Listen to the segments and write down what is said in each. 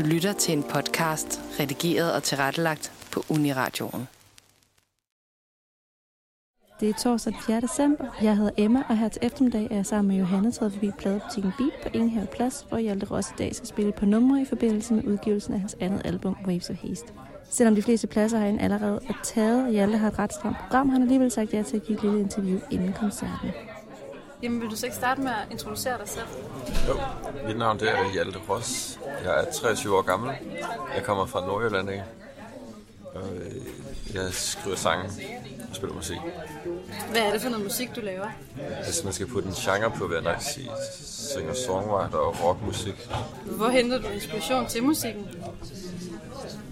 Du lytter til en podcast, redigeret og tilrettelagt på Uniradioen. Det er torsdag den 4. december. Jeg hedder Emma, og her til eftermiddag er jeg sammen med Johanne taget forbi pladebutikken Beat på Ingenhav Plads, hvor Hjalte Ross i dag skal spille på numre i forbindelse med udgivelsen af hans andet album, Waves of Haste. Selvom de fleste pladser herinde allerede er taget, og Hjalte har et ret stramt program, har han alligevel sagt ja til at give et lille interview inden koncerten. Jamen, vil du så ikke starte med at introducere dig selv? Jo, mit navn det er Hjalte Ross. Jeg er 23 år gammel. Jeg kommer fra Nordjylland af. Og øh, jeg skriver sange og spiller musik. Hvad er det for noget musik, du laver? Hvis man skal putte en genre på, vil jeg nok sige singer-songwriter og rockmusik. Hvor henter du inspiration til musikken?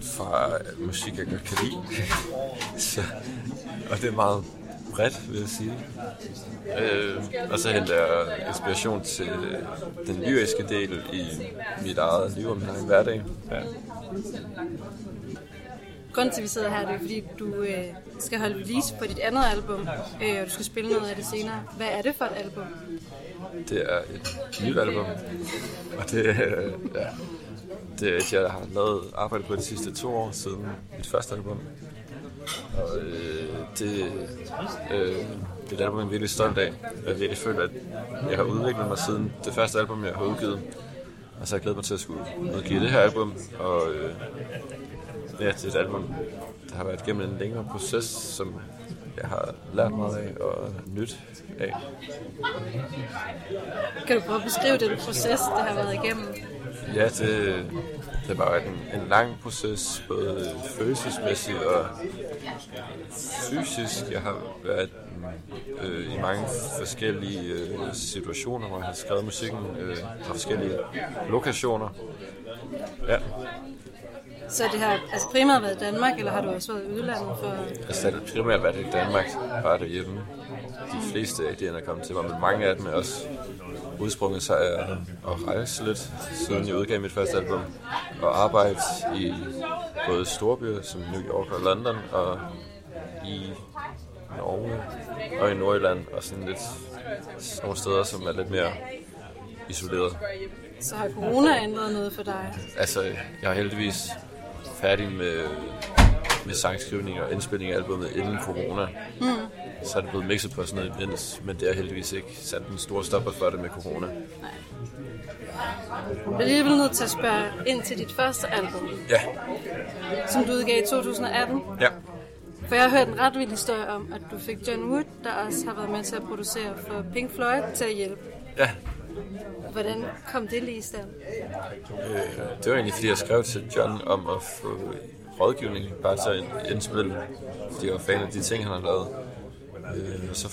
Fra musik, jeg godt kan lide. Så, og det er meget bredt, vil jeg sige. Øh, og så henter jeg inspiration til den lyriske del i mit eget liv og min egen hverdag. Ja. Grunden til, at vi sidder her, det er fordi, du øh, skal holde release på dit andet album, øh, og du skal spille noget af det senere. Hvad er det for et album? Det er et nyt album, og det, øh, ja, det er et, jeg har lavet arbejde på de sidste to år siden mit første album. Og øh, det, øh, det er et album, jeg er virkelig stolt af. Jeg har virkelig følt, at jeg har udviklet mig siden det første album, jeg har udgivet. Og så har jeg glædet mig til at skulle udgive det her album. Og øh, ja, det er et album, der har været igennem en længere proces, som jeg har lært meget af og nyt af. Kan du prøve at beskrive den proces, det har været igennem? Ja, det, det var en, en lang proces, både følelsesmæssigt og fysisk. Jeg har været øh, i mange forskellige øh, situationer, hvor jeg har skrevet musikken øh, fra forskellige lokationer. Ja. Så det har altså primært været i Danmark, eller har du også været i udlandet for... Altså, det har primært været i Danmark, bare derhjemme. De fleste af er kommet til mig, men mange af dem er også udsprunget sig af at rejse lidt, siden jeg udgav mit første album, og arbejde i både storbyer som New York og London, og i Norge og i Nordjylland, og sådan lidt nogle steder, som er lidt mere isoleret. Så har corona ændret noget for dig? Altså, jeg er heldigvis færdig med, med sangskrivning og indspilning af albumet inden corona. Mm. Så er det blevet mixet på sådan noget imens, men det er heldigvis ikke sat en stor stopper for det med corona. Nej. Jeg bliver lige nødt til at spørge ind til dit første album, Ja, som du udgav i 2018. ja. For jeg har hørt en ret vild historie om, at du fik John Wood, der også har været med til at producere for Pink Floyd, til at hjælpe. Ja, Hvordan kom det lige i stand? øh, det var egentlig fordi, jeg skrev til John om at få rådgivning, bare til at indspille, fordi jeg var fan af de ting, han har lavet. Øh, og så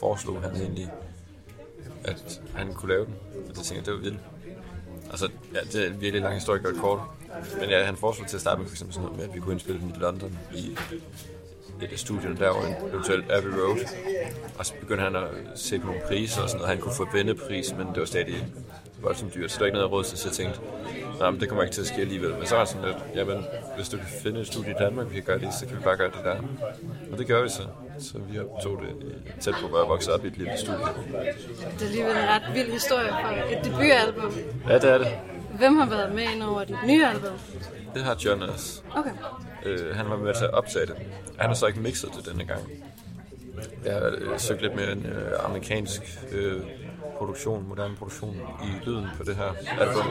foreslog han egentlig, at han kunne lave den, og det tænkte jeg, det var vildt. Altså, ja, det er en virkelig lang historie, godt kort. Men ja, han foreslog til at starte med for eksempel sådan noget med, at vi kunne indspille den i London i et af studierne der, og eventuelt Abbey Road. Og så begyndte han at se på nogle priser og sådan noget. Han kunne få vendepris, men det var stadig voldsomt dyrt, så det var ikke noget, råd til, så jeg tænkte, nej, men det kommer ikke til at ske alligevel. Men så var han sådan lidt, jamen, hvis du kan finde et studie i Danmark, vi kan gøre det, så kan vi bare gøre det der. Og det gør vi så. Så vi tog det tæt på, hvor jeg voksede op i et lille studie. Det er alligevel en ret vild historie for et debutalbum. Ja, det er det. Hvem har været med ind over dit nye album? Det har John også. Okay. Øh, han var med til at optage det. Han har så ikke mixet det denne gang. Jeg har øh, søgt lidt mere en øh, amerikansk øh, produktion, moderne produktion i lyden på det her album.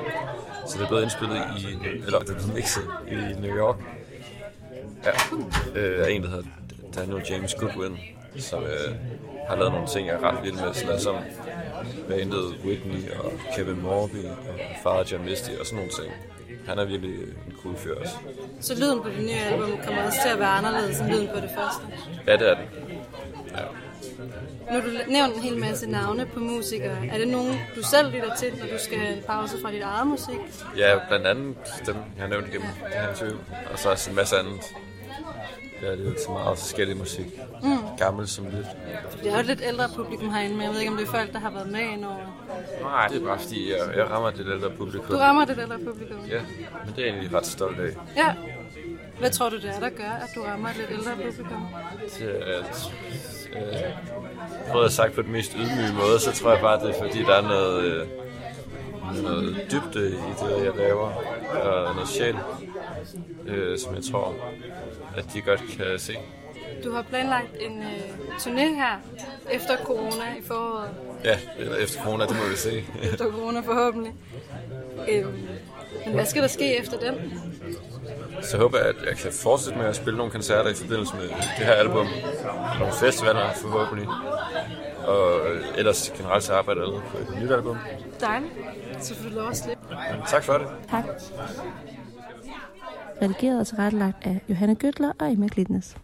Så det er blevet indspillet i, eller det er blevet mixet i New York. Ja, øh, en, der hedder Daniel James Goodwin, som øh, har lavet nogle ting, jeg er ret vild med, sådan noget som bandet Whitney og Kevin Morby og John Misty og sådan nogle ting. Han er virkelig en cool fyr også. Så lyden på det nye album kommer også til at være anderledes end lyden på det første. Ja, det er det. Ja. Nu du nævnt en hel masse navne på musikere. Er det nogen, du selv lytter til, når du skal en pause fra dit eget musik? Ja, blandt andet dem, jeg har nævnt igennem det her interview. Og så også en masse andet. Det er jo så meget forskellig musik. Mm. Gammel som nyt. Det er jo lidt ældre publikum herinde, men jeg ved ikke, om det er folk, der har været med over. Nej, det er bare fordi, jeg, jeg rammer det ældre publikum. Du rammer det ældre publikum. Ja, men det er jeg egentlig ret stolt af. Ja. Hvad tror du, det er, der gør, at du rammer et lidt ældre publikum? Det er, at, øh, prøvet at sagt på den mest ydmyge måde, så tror jeg bare, det er fordi, der er noget, øh, noget dybde i det, jeg laver, og noget sjæl, øh, som jeg tror, at de godt kan se. Du har planlagt en øh, turné her efter corona i foråret. Ja, eller efter corona, det må vi se. Efter corona forhåbentlig. Øhm, men hvad skal der ske efter den? Så håber jeg, at jeg kan fortsætte med at spille nogle koncerter i forbindelse med det her album. Nogle festivaler forhåbentlig. Og ellers generelt så arbejder jeg på et nyt album. Dejligt. Så får du lov at slippe. Men tak for det. Tak. Redigeret og tilrettelagt af Johanne Gøtler og Emma Glitnes.